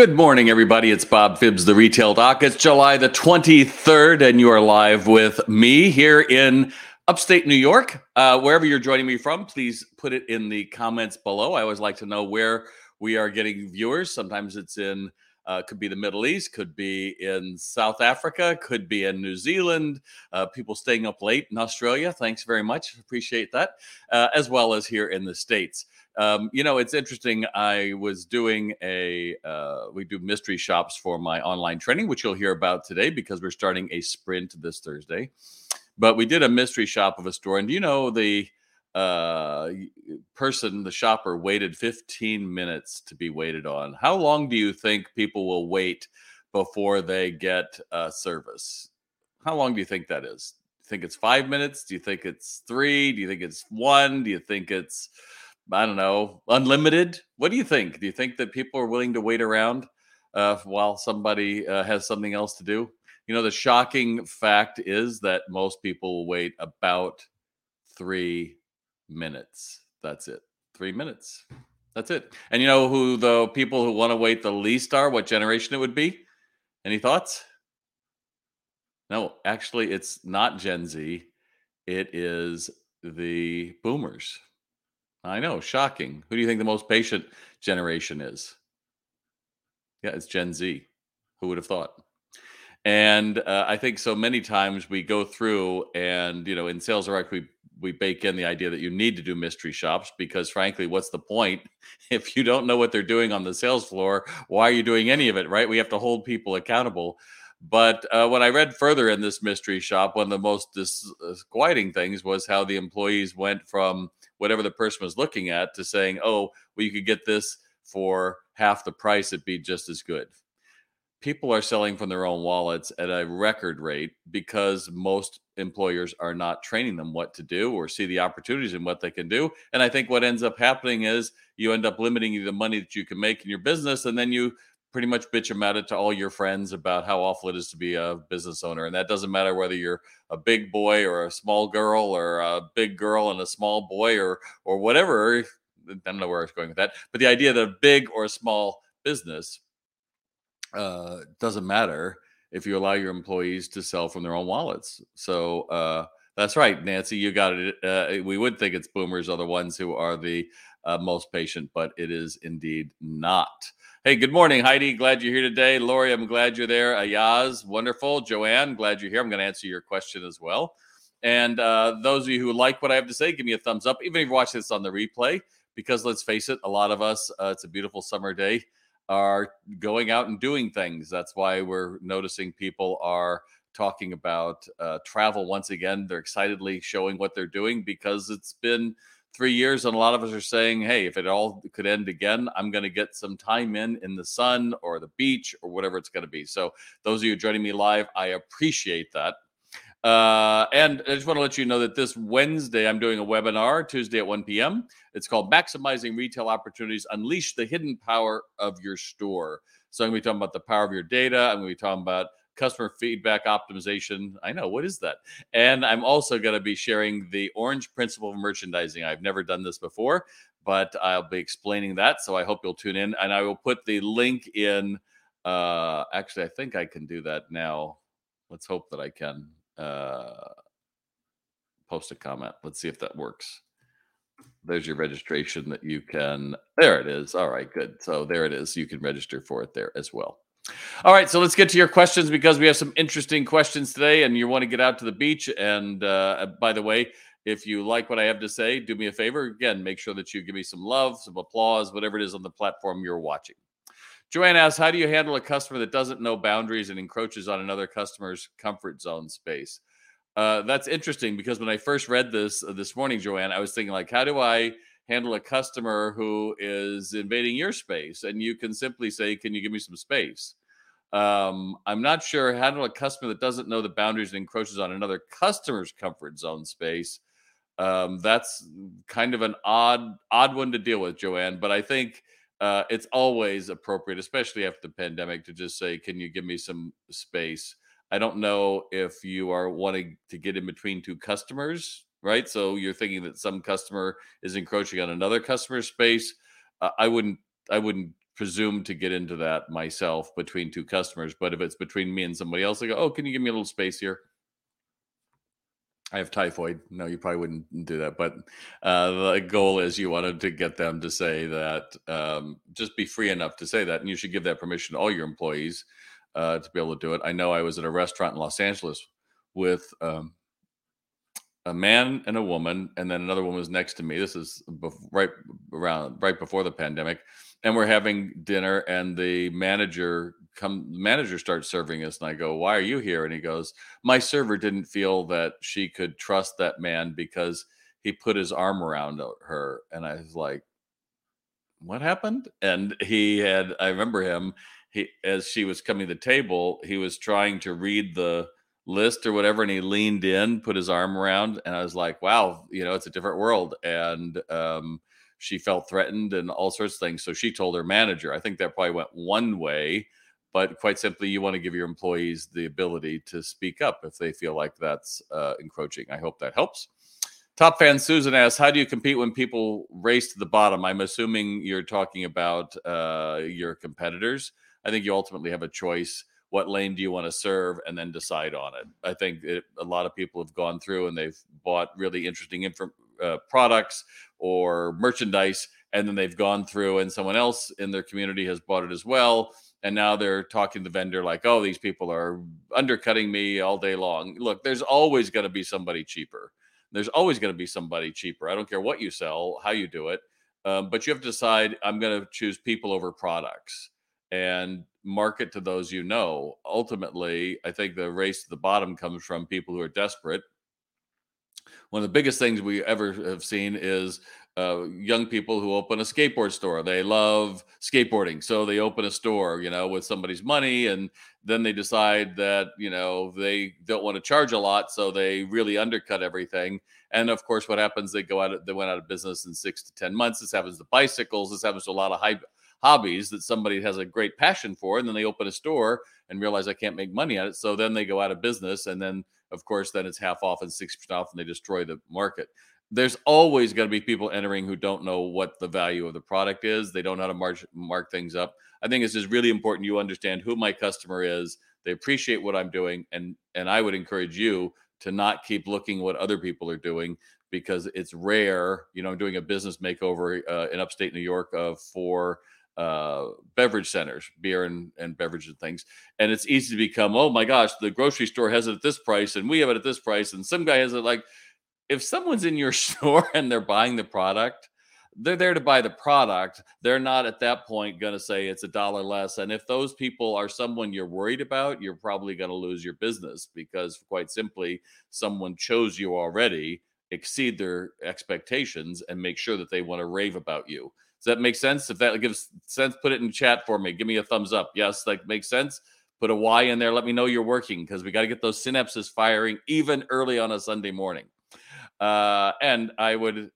Good morning, everybody. It's Bob Phibbs, the Retail Doc. It's July the 23rd, and you are live with me here in upstate New York. Uh, wherever you're joining me from, please put it in the comments below. I always like to know where we are getting viewers. Sometimes it's in, uh, could be the Middle East, could be in South Africa, could be in New Zealand, uh, people staying up late in Australia. Thanks very much. Appreciate that. Uh, as well as here in the States. Um, you know, it's interesting. I was doing a, uh, we do mystery shops for my online training, which you'll hear about today because we're starting a sprint this Thursday. But we did a mystery shop of a store. And you know, the uh, person, the shopper, waited 15 minutes to be waited on. How long do you think people will wait before they get uh, service? How long do you think that is? Do you think it's five minutes? Do you think it's three? Do you think it's one? Do you think it's I don't know, unlimited. What do you think? Do you think that people are willing to wait around uh, while somebody uh, has something else to do? You know, the shocking fact is that most people wait about three minutes. That's it. Three minutes. That's it. And you know who the people who want to wait the least are? What generation it would be? Any thoughts? No, actually, it's not Gen Z. It is the boomers. I know, shocking. Who do you think the most patient generation is? Yeah, it's Gen Z. Who would have thought? And uh, I think so many times we go through and, you know, in SalesRx, we, we bake in the idea that you need to do mystery shops because, frankly, what's the point if you don't know what they're doing on the sales floor? Why are you doing any of it, right? We have to hold people accountable. But uh, when I read further in this mystery shop, one of the most disquieting things was how the employees went from whatever the person was looking at to saying, oh, well, you could get this for half the price, it'd be just as good. People are selling from their own wallets at a record rate because most employers are not training them what to do or see the opportunities in what they can do. And I think what ends up happening is you end up limiting the money that you can make in your business, and then you pretty much bitch about it to all your friends about how awful it is to be a business owner. And that doesn't matter whether you're a big boy or a small girl or a big girl and a small boy or or whatever. I don't know where I was going with that. But the idea that a big or a small business uh, doesn't matter if you allow your employees to sell from their own wallets. So uh, that's right, Nancy. You got it. Uh, we would think it's boomers are the ones who are the uh, most patient, but it is indeed not. Hey, good morning, Heidi. Glad you're here today. Lori, I'm glad you're there. Ayaz, wonderful. Joanne, glad you're here. I'm going to answer your question as well. And uh, those of you who like what I have to say, give me a thumbs up, even if you watch this on the replay, because let's face it, a lot of us, uh, it's a beautiful summer day, are going out and doing things. That's why we're noticing people are talking about uh, travel once again. They're excitedly showing what they're doing because it's been three years, and a lot of us are saying, "Hey, if it all could end again, I'm going to get some time in in the sun or the beach or whatever it's going to be." So, those of you joining me live, I appreciate that. Uh, and I just want to let you know that this Wednesday I'm doing a webinar, Tuesday at 1 p.m. It's called Maximizing Retail Opportunities Unleash the Hidden Power of Your Store. So I'm going to be talking about the power of your data. I'm going to be talking about customer feedback optimization. I know what is that? And I'm also going to be sharing the orange principle of merchandising. I've never done this before, but I'll be explaining that. So I hope you'll tune in and I will put the link in. Uh, actually, I think I can do that now. Let's hope that I can uh, post a comment. Let's see if that works. There's your registration that you can. There it is. All right, good. So there it is. You can register for it there as well. All right, so let's get to your questions because we have some interesting questions today, and you want to get out to the beach. And uh, by the way, if you like what I have to say, do me a favor. Again, make sure that you give me some love, some applause, whatever it is on the platform you're watching. Joanne asks, How do you handle a customer that doesn't know boundaries and encroaches on another customer's comfort zone space? Uh, that's interesting because when I first read this uh, this morning, Joanne, I was thinking, like, how do I handle a customer who is invading your space? And you can simply say, Can you give me some space? Um, I'm not sure how to handle a customer that doesn't know the boundaries and encroaches on another customer's comfort zone space. Um, that's kind of an odd odd one to deal with, Joanne. But I think uh, it's always appropriate, especially after the pandemic, to just say, "Can you give me some space?" I don't know if you are wanting to get in between two customers, right? So you're thinking that some customer is encroaching on another customer's space. Uh, I wouldn't I wouldn't presume to get into that myself between two customers. But if it's between me and somebody else, I go, oh, can you give me a little space here? I have typhoid. No, you probably wouldn't do that. But uh, the goal is you wanted to get them to say that, um, just be free enough to say that. And you should give that permission to all your employees uh, to be able to do it. I know I was at a restaurant in Los Angeles with um, a man and a woman, and then another woman was next to me. This is right around right before the pandemic, and we're having dinner, and the manager come the manager starts serving us, and I go, "Why are you here?" And he goes, "My server didn't feel that she could trust that man because he put his arm around her," and I was like, "What happened?" And he had I remember him. He as she was coming to the table, he was trying to read the list or whatever and he leaned in put his arm around and i was like wow you know it's a different world and um, she felt threatened and all sorts of things so she told her manager i think that probably went one way but quite simply you want to give your employees the ability to speak up if they feel like that's uh, encroaching. I hope that helps. Top fan susan asks how do you compete when people race to the bottom? I'm assuming you're talking about uh, your competitors. I think you ultimately have a choice. What lane do you want to serve and then decide on it? I think it, a lot of people have gone through and they've bought really interesting info, uh, products or merchandise and then they've gone through and someone else in their community has bought it as well and now they're talking to the vendor like oh these people are undercutting me all day long look there's always going to be somebody cheaper there's always going to be somebody cheaper i don't care what you sell how you do it um, but you have to decide i'm going to choose people over products and market to those you know. Ultimately, I think the race to the bottom comes from people who are desperate. One of the biggest things we ever have seen is uh, young people who open a skateboard store. They love skateboarding, so they open a store, you know, with somebody's money, and then they decide that you know they don't want to charge a lot, so they really undercut everything. And of course, what happens? They go out. They went out of business in six to ten months. This happens to bicycles. This happens to a lot of high hobbies that somebody has a great passion for, and then they open a store and realize I can't make money at it. So then they go out of business, and then of course then it's half off and six percent off, and they destroy the market. There's always going to be people entering who don't know what the value of the product is. They don't know how to mark, mark things up. I think it's just really important you understand who my customer is. They appreciate what I'm doing, and and I would encourage you to not keep looking what other people are doing because it's rare. You know, I'm doing a business makeover uh, in upstate New York uh, for uh, beverage centers, beer and, and beverage and things. And it's easy to become, oh my gosh, the grocery store has it at this price and we have it at this price. And some guy has it like, if someone's in your store and they're buying the product, they're there to buy the product. They're not at that point going to say it's a dollar less. And if those people are someone you're worried about, you're probably going to lose your business because, quite simply, someone chose you already, exceed their expectations, and make sure that they want to rave about you. Does that make sense? If that gives sense, put it in chat for me. Give me a thumbs up. Yes, that makes sense. Put a Y in there. Let me know you're working because we got to get those synapses firing even early on a Sunday morning. Uh, and I would,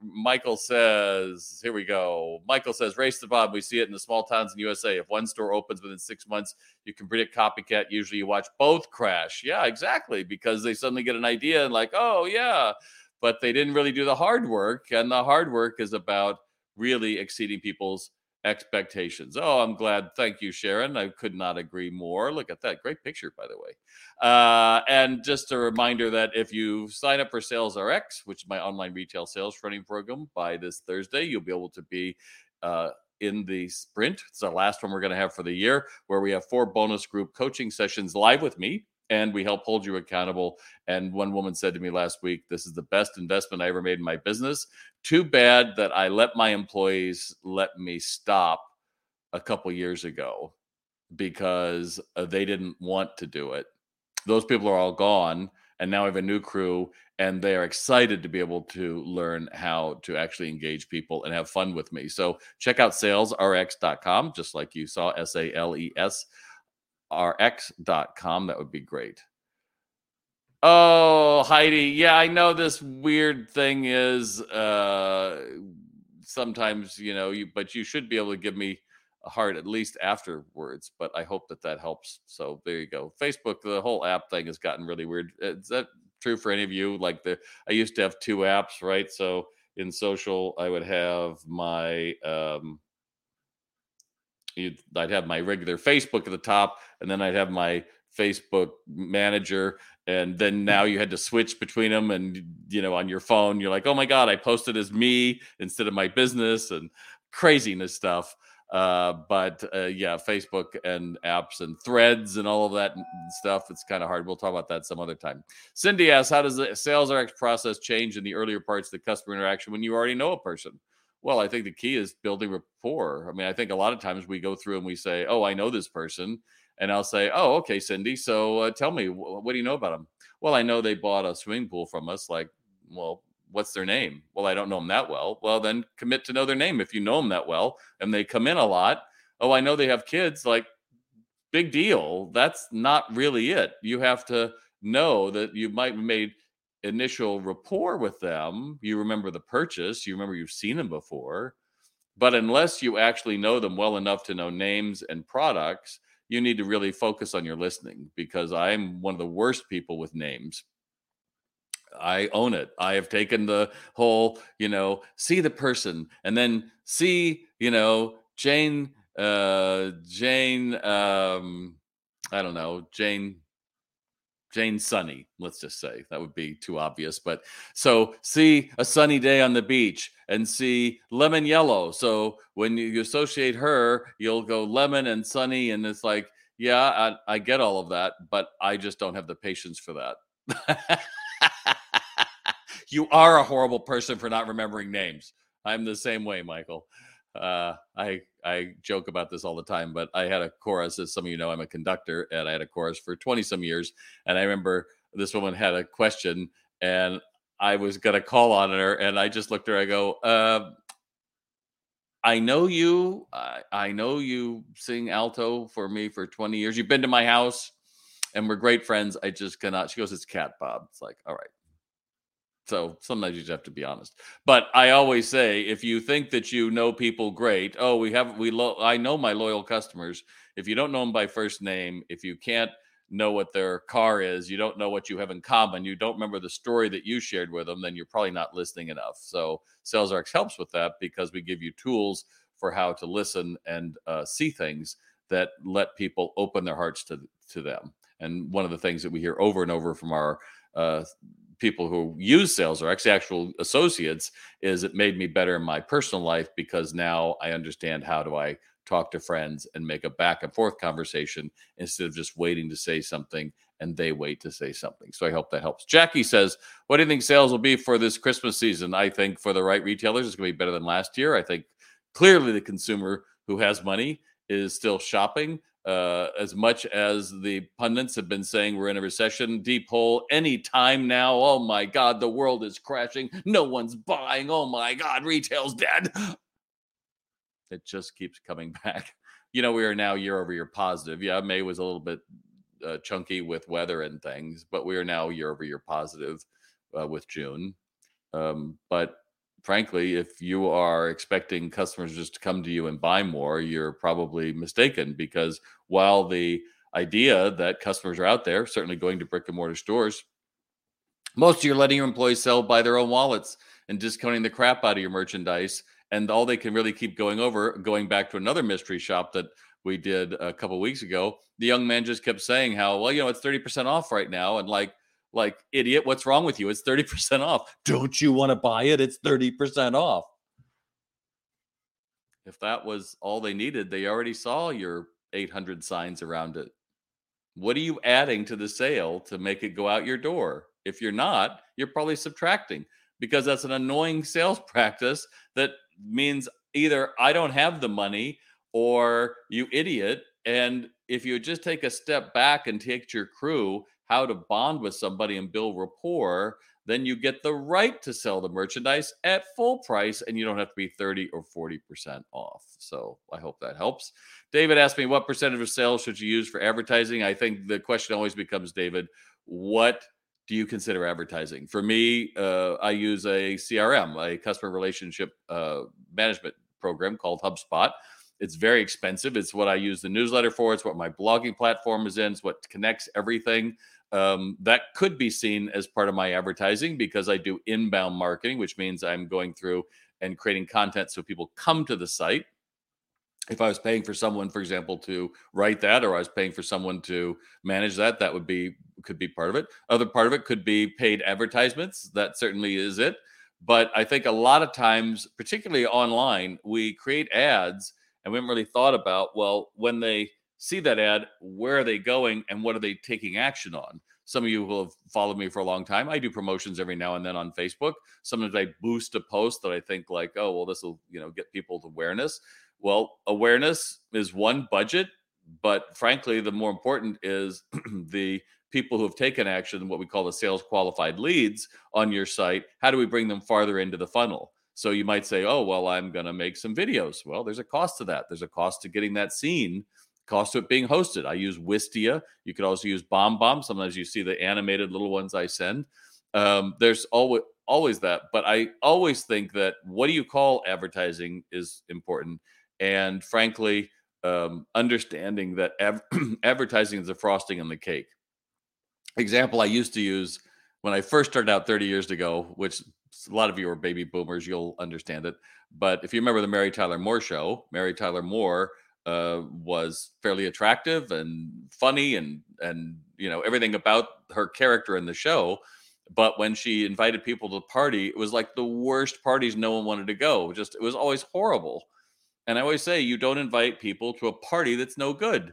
Michael says, here we go. Michael says, race the Bob. We see it in the small towns in USA. If one store opens within six months, you can predict copycat. Usually you watch both crash. Yeah, exactly. Because they suddenly get an idea and, like, oh, yeah. But they didn't really do the hard work. And the hard work is about really exceeding people's expectations. Oh, I'm glad. Thank you, Sharon. I could not agree more. Look at that. Great picture, by the way. Uh, and just a reminder that if you sign up for Sales RX, which is my online retail sales training program, by this Thursday, you'll be able to be uh, in the sprint. It's the last one we're going to have for the year, where we have four bonus group coaching sessions live with me and we help hold you accountable. And one woman said to me last week, This is the best investment I ever made in my business. Too bad that I let my employees let me stop a couple years ago because uh, they didn't want to do it. Those people are all gone. And now I have a new crew, and they are excited to be able to learn how to actually engage people and have fun with me. So check out salesrx.com, just like you saw S A L E S rx.com. That would be great. Oh, Heidi. Yeah, I know this weird thing is uh sometimes, you know, you but you should be able to give me a heart at least afterwards, but I hope that that helps. So there you go. Facebook, the whole app thing has gotten really weird. Is that true for any of you? Like the I used to have two apps, right? So in social, I would have my um I'd have my regular Facebook at the top, and then I'd have my Facebook manager, and then now you had to switch between them, and you know, on your phone, you're like, oh my god, I posted as me instead of my business, and craziness stuff. Uh, but uh, yeah, Facebook and apps and threads and all of that stuff, it's kind of hard. We'll talk about that some other time. Cindy asks, how does the sales RX process change in the earlier parts of the customer interaction when you already know a person? Well, I think the key is building rapport. I mean, I think a lot of times we go through and we say, "Oh, I know this person," and I'll say, "Oh, okay, Cindy. So uh, tell me, what do you know about them?" Well, I know they bought a swimming pool from us. Like, well, what's their name? Well, I don't know them that well. Well, then commit to know their name if you know them that well and they come in a lot. Oh, I know they have kids. Like, big deal. That's not really it. You have to know that you might have made initial rapport with them. You remember the purchase, you remember you've seen them before. But unless you actually know them well enough to know names and products, you need to really focus on your listening because I'm one of the worst people with names. I own it. I have taken the whole, you know, see the person and then see, you know, Jane, uh, Jane, um, I don't know, Jane, Jane Sunny, let's just say that would be too obvious. But so see a sunny day on the beach and see lemon yellow. So when you associate her, you'll go lemon and sunny. And it's like, yeah, I, I get all of that, but I just don't have the patience for that. you are a horrible person for not remembering names. I'm the same way, Michael. Uh, I I joke about this all the time, but I had a chorus, as some of you know, I'm a conductor, and I had a chorus for 20 some years. And I remember this woman had a question, and I was gonna call on her, and I just looked at her. I go, uh, I know you. I, I know you sing alto for me for 20 years. You've been to my house, and we're great friends. I just cannot. She goes, "It's Cat Bob." It's like, all right. So sometimes you just have to be honest. But I always say, if you think that you know people great, oh, we have we lo- I know my loyal customers. If you don't know them by first name, if you can't know what their car is, you don't know what you have in common, you don't remember the story that you shared with them, then you're probably not listening enough. So SalesRx helps with that because we give you tools for how to listen and uh, see things that let people open their hearts to to them. And one of the things that we hear over and over from our uh, people who use sales or actually actual associates is it made me better in my personal life because now I understand how do I talk to friends and make a back and forth conversation instead of just waiting to say something and they wait to say something. So I hope that helps. Jackie says, What do you think sales will be for this Christmas season? I think for the right retailers, it's going to be better than last year. I think clearly the consumer who has money is still shopping. Uh, as much as the pundits have been saying we're in a recession, deep hole any time now. Oh my God, the world is crashing. No one's buying. Oh my God, retail's dead. It just keeps coming back. You know, we are now year over year positive. Yeah, May was a little bit uh, chunky with weather and things, but we are now year over year positive uh, with June. Um, but frankly, if you are expecting customers just to come to you and buy more, you're probably mistaken because while the idea that customers are out there, certainly going to brick and mortar stores, most of you are letting your employees sell by their own wallets and discounting the crap out of your merchandise. And all they can really keep going over, going back to another mystery shop that we did a couple weeks ago. The young man just kept saying how, well, you know, it's 30% off right now. And like, like, idiot, what's wrong with you? It's 30% off. Don't you want to buy it? It's 30% off. If that was all they needed, they already saw your 800 signs around it. What are you adding to the sale to make it go out your door? If you're not, you're probably subtracting because that's an annoying sales practice that means either I don't have the money or you idiot. And if you just take a step back and take your crew how to bond with somebody and build rapport, then you get the right to sell the merchandise at full price and you don't have to be 30 or 40% off. So I hope that helps. David asked me, What percentage of sales should you use for advertising? I think the question always becomes, David, what do you consider advertising? For me, uh, I use a CRM, a customer relationship uh, management program called HubSpot. It's very expensive. It's what I use the newsletter for. It's what my blogging platform is in. It's what connects everything um, that could be seen as part of my advertising because I do inbound marketing, which means I'm going through and creating content so people come to the site. if I was paying for someone, for example, to write that, or I was paying for someone to manage that, that would be could be part of it. Other part of it could be paid advertisements. That certainly is it. But I think a lot of times, particularly online, we create ads and we haven't really thought about well, when they see that ad, where are they going and what are they taking action on? Some of you who have followed me for a long time, I do promotions every now and then on Facebook. Sometimes I boost a post that I think like, oh, well, this will, you know, get people's awareness. Well, awareness is one budget, but frankly, the more important is the people who have taken action, what we call the sales qualified leads on your site. How do we bring them farther into the funnel? So you might say, oh, well, I'm going to make some videos. Well, there's a cost to that. There's a cost to getting that seen, cost to it being hosted. I use Wistia. You could also use BombBomb. Sometimes you see the animated little ones I send. Um, there's always always that, but I always think that what do you call advertising is important and frankly, um, understanding that av- advertising is the frosting on the cake. Example I used to use when I first started out 30 years ago, which a lot of you are baby boomers, you'll understand it. But if you remember the Mary Tyler Moore show, Mary Tyler Moore uh, was fairly attractive and funny and and you know everything about her character in the show. But when she invited people to the party, it was like the worst parties no one wanted to go. Just it was always horrible. And I always say, you don't invite people to a party that's no good.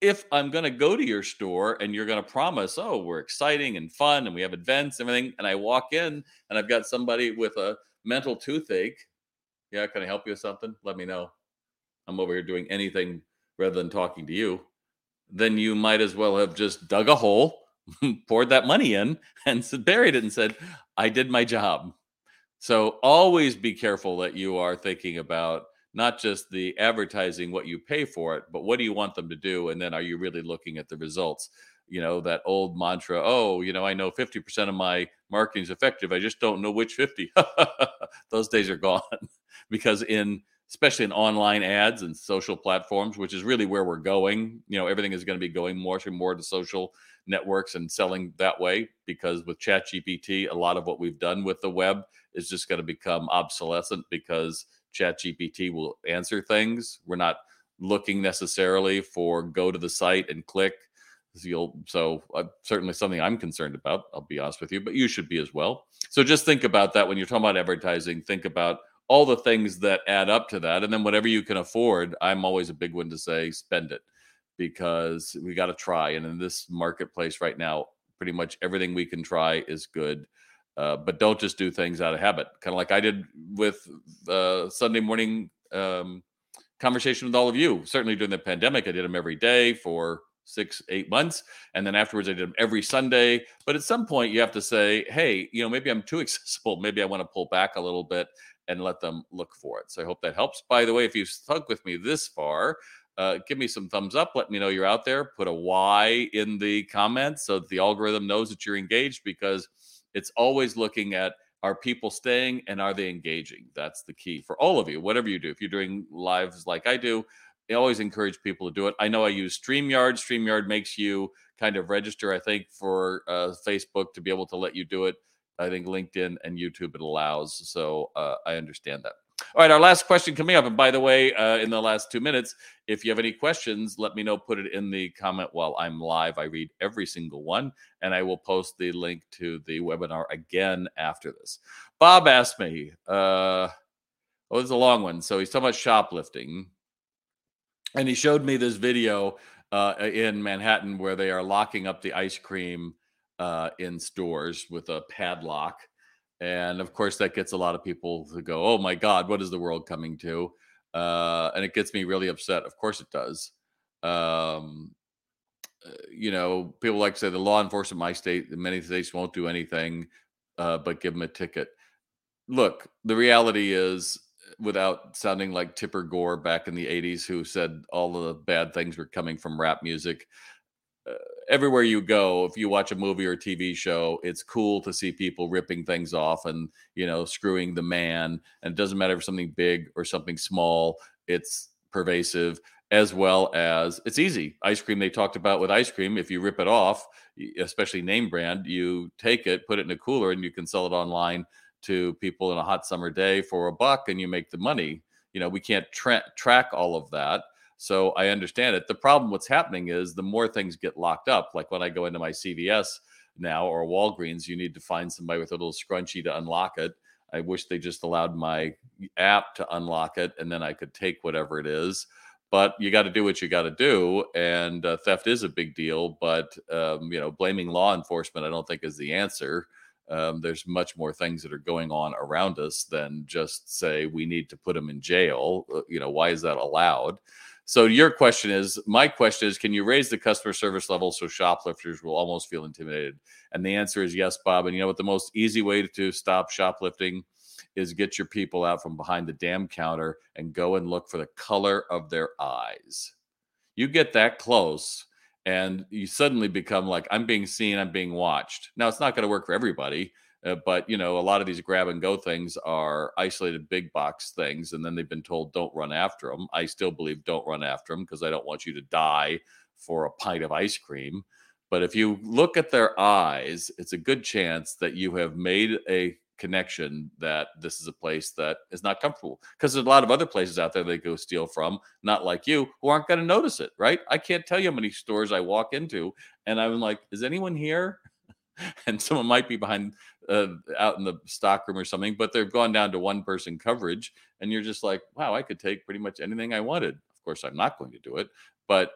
If I'm going to go to your store and you're going to promise, oh, we're exciting and fun and we have events and everything, and I walk in and I've got somebody with a mental toothache, yeah, can I help you with something? Let me know. I'm over here doing anything rather than talking to you. Then you might as well have just dug a hole, poured that money in, and buried it and said, I did my job. So always be careful that you are thinking about not just the advertising what you pay for it but what do you want them to do and then are you really looking at the results you know that old mantra oh you know i know 50% of my marketing is effective i just don't know which 50 those days are gone because in especially in online ads and social platforms which is really where we're going. You know everything is going to be going more and more to social networks and selling that way because with chat gpt a lot of what we've done with the web is just going to become obsolescent because chat gpt will answer things. We're not looking necessarily for go to the site and click. So you'll so uh, certainly something i'm concerned about i'll be honest with you but you should be as well. So just think about that when you're talking about advertising think about all the things that add up to that and then whatever you can afford i'm always a big one to say spend it because we got to try and in this marketplace right now pretty much everything we can try is good uh, but don't just do things out of habit. Kind of like I did with the Sunday morning um, conversation with all of you. Certainly during the pandemic, I did them every day for six, eight months. And then afterwards, I did them every Sunday. But at some point, you have to say, hey, you know, maybe I'm too accessible. Maybe I want to pull back a little bit and let them look for it. So I hope that helps. By the way, if you've stuck with me this far, uh, give me some thumbs up. Let me know you're out there. Put a Y in the comments so that the algorithm knows that you're engaged because – it's always looking at are people staying and are they engaging? That's the key for all of you, whatever you do. If you're doing lives like I do, I always encourage people to do it. I know I use StreamYard. StreamYard makes you kind of register, I think, for uh, Facebook to be able to let you do it. I think LinkedIn and YouTube it allows. So uh, I understand that. All right, our last question coming up. And by the way, uh, in the last two minutes, if you have any questions, let me know. Put it in the comment while I'm live. I read every single one, and I will post the link to the webinar again after this. Bob asked me, uh, oh, it's a long one. So he's talking about shoplifting. And he showed me this video uh, in Manhattan where they are locking up the ice cream uh, in stores with a padlock and of course that gets a lot of people to go oh my god what is the world coming to? Uh, and it gets me really upset of course it does. Um, uh, you know people like to say the law enforcement in my state in many states won't do anything uh, but give them a ticket. Look the reality is without sounding like tipper gore back in the 80s who said all the bad things were coming from rap music everywhere you go, if you watch a movie or a TV show, it's cool to see people ripping things off and you know screwing the man. And it doesn't matter if something big or something small; it's pervasive as well as it's easy. Ice cream they talked about with ice cream. If you rip it off, especially name brand, you take it, put it in a cooler, and you can sell it online to people in a hot summer day for a buck, and you make the money. you know, we can't tra- track all of that. So I understand it. The problem, what's happening is the more things get locked up, like when I go into my CVS now or Walgreens, you need to find somebody with a little scrunchie to unlock it. I wish they just allowed my app to unlock it and then I could take whatever it is. But you got to do what you got to do, and uh, theft is a big deal. But um, you know, blaming law enforcement, I don't think is the answer. Um, there's much more things that are going on around us than just say we need to put them in jail. Uh, you know, why is that allowed? So your question is, my question is, can you raise the customer service level so shoplifters will almost feel intimidated? And the answer is yes, Bob. And you know what? The most easy way to stop shoplifting is get your people out from behind the damn counter and go and look for the color of their eyes. You get that close and you suddenly become like, I'm being seen, I'm being watched. Now, it's not going to work for everybody. Uh, but you know, a lot of these grab and go things are isolated big box things, and then they've been told don't run after them. I still believe don't run after them because I don't want you to die for a pint of ice cream. But if you look at their eyes, it's a good chance that you have made a connection that this is a place that is not comfortable because there's a lot of other places out there they go steal from not like you who aren't going to notice it right i can't tell you how many stores i walk into and i'm like is anyone here and someone might be behind uh, out in the stock room or something, but they've gone down to one person coverage, and you're just like, wow, I could take pretty much anything I wanted. Of course, I'm not going to do it, but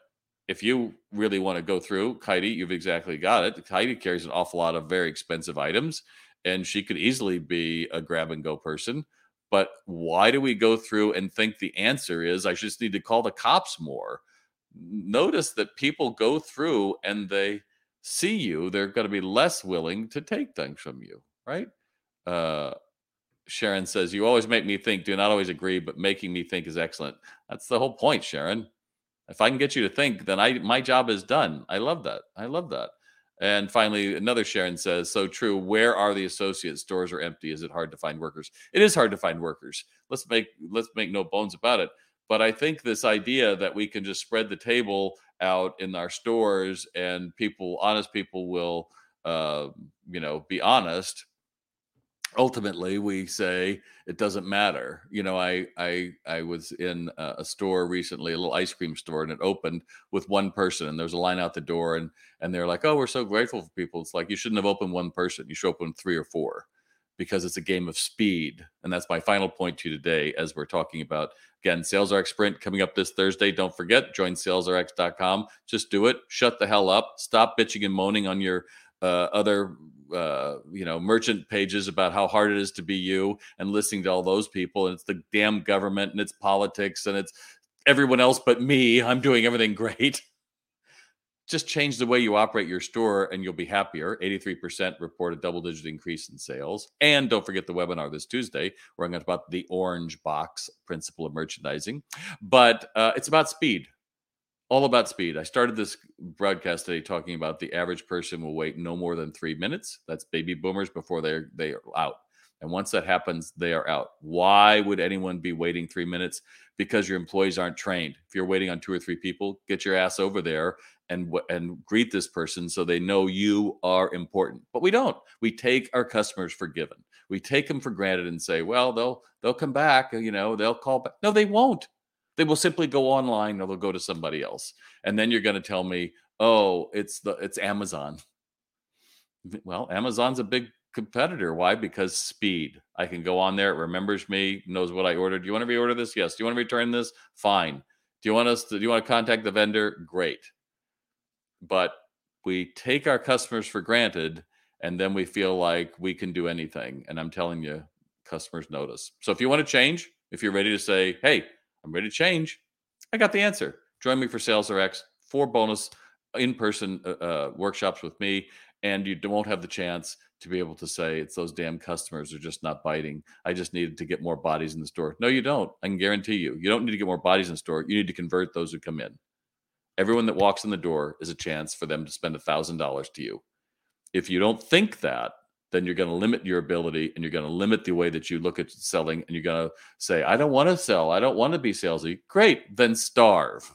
if you really want to go through Heidi, you've exactly got it. Heidi carries an awful lot of very expensive items, and she could easily be a grab and go person. But why do we go through and think the answer is I just need to call the cops more? Notice that people go through and they see you, they're going to be less willing to take things from you, right? Uh, Sharon says, You always make me think, do not always agree, but making me think is excellent. That's the whole point, Sharon. If I can get you to think, then I my job is done. I love that. I love that. And finally, another Sharon says, so true. Where are the associates? Doors are empty. Is it hard to find workers? It is hard to find workers. Let's make let's make no bones about it. But I think this idea that we can just spread the table out in our stores and people, honest people, will, uh, you know, be honest. Ultimately, we say it doesn't matter. You know, I I I was in a store recently, a little ice cream store, and it opened with one person, and there was a line out the door, and and they're like, "Oh, we're so grateful for people." It's like you shouldn't have opened one person; you should open three or four because it's a game of speed. And that's my final point to you today as we're talking about, again, SalesRx Sprint coming up this Thursday. Don't forget, join salesrx.com. Just do it. Shut the hell up. Stop bitching and moaning on your uh, other uh, you know merchant pages about how hard it is to be you and listening to all those people and it's the damn government and it's politics and it's everyone else but me i'm doing everything great just change the way you operate your store and you'll be happier. 83% report a double digit increase in sales. And don't forget the webinar this Tuesday, where I'm going to talk about the orange box principle of merchandising. But uh, it's about speed, all about speed. I started this broadcast today talking about the average person will wait no more than three minutes. That's baby boomers before they're, they are out. And once that happens, they are out. Why would anyone be waiting three minutes? Because your employees aren't trained. If you're waiting on two or three people, get your ass over there and and greet this person so they know you are important. But we don't. We take our customers for given. We take them for granted and say, well, they'll they'll come back. You know, they'll call back. No, they won't. They will simply go online or they'll go to somebody else. And then you're going to tell me, oh, it's the it's Amazon. Well, Amazon's a big competitor. Why? Because speed. I can go on there, it remembers me, knows what I ordered. Do you want to reorder this? Yes. Do you want to return this? Fine. Do you want us to do you want to contact the vendor? Great but we take our customers for granted and then we feel like we can do anything. And I'm telling you, customers notice. So if you want to change, if you're ready to say, hey, I'm ready to change, I got the answer. Join me for Sales RX, four bonus in person uh, uh, workshops with me. And you won't have the chance to be able to say it's those damn customers are just not biting. I just needed to get more bodies in the store. No, you don't. I can guarantee you. You don't need to get more bodies in the store. You need to convert those who come in. Everyone that walks in the door is a chance for them to spend a $1,000 to you. If you don't think that, then you're going to limit your ability and you're going to limit the way that you look at selling and you're going to say, I don't want to sell. I don't want to be salesy. Great, then starve.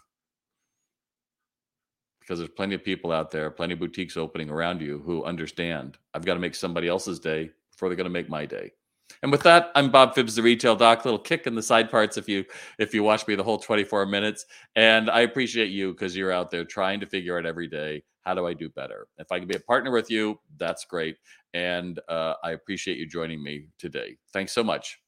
Because there's plenty of people out there, plenty of boutiques opening around you who understand I've got to make somebody else's day before they're going to make my day. And with that, I'm Bob Phibbs, the retail doc. Little kick in the side parts if you if you watch me the whole 24 minutes. And I appreciate you because you're out there trying to figure out every day how do I do better. If I can be a partner with you, that's great. And uh, I appreciate you joining me today. Thanks so much.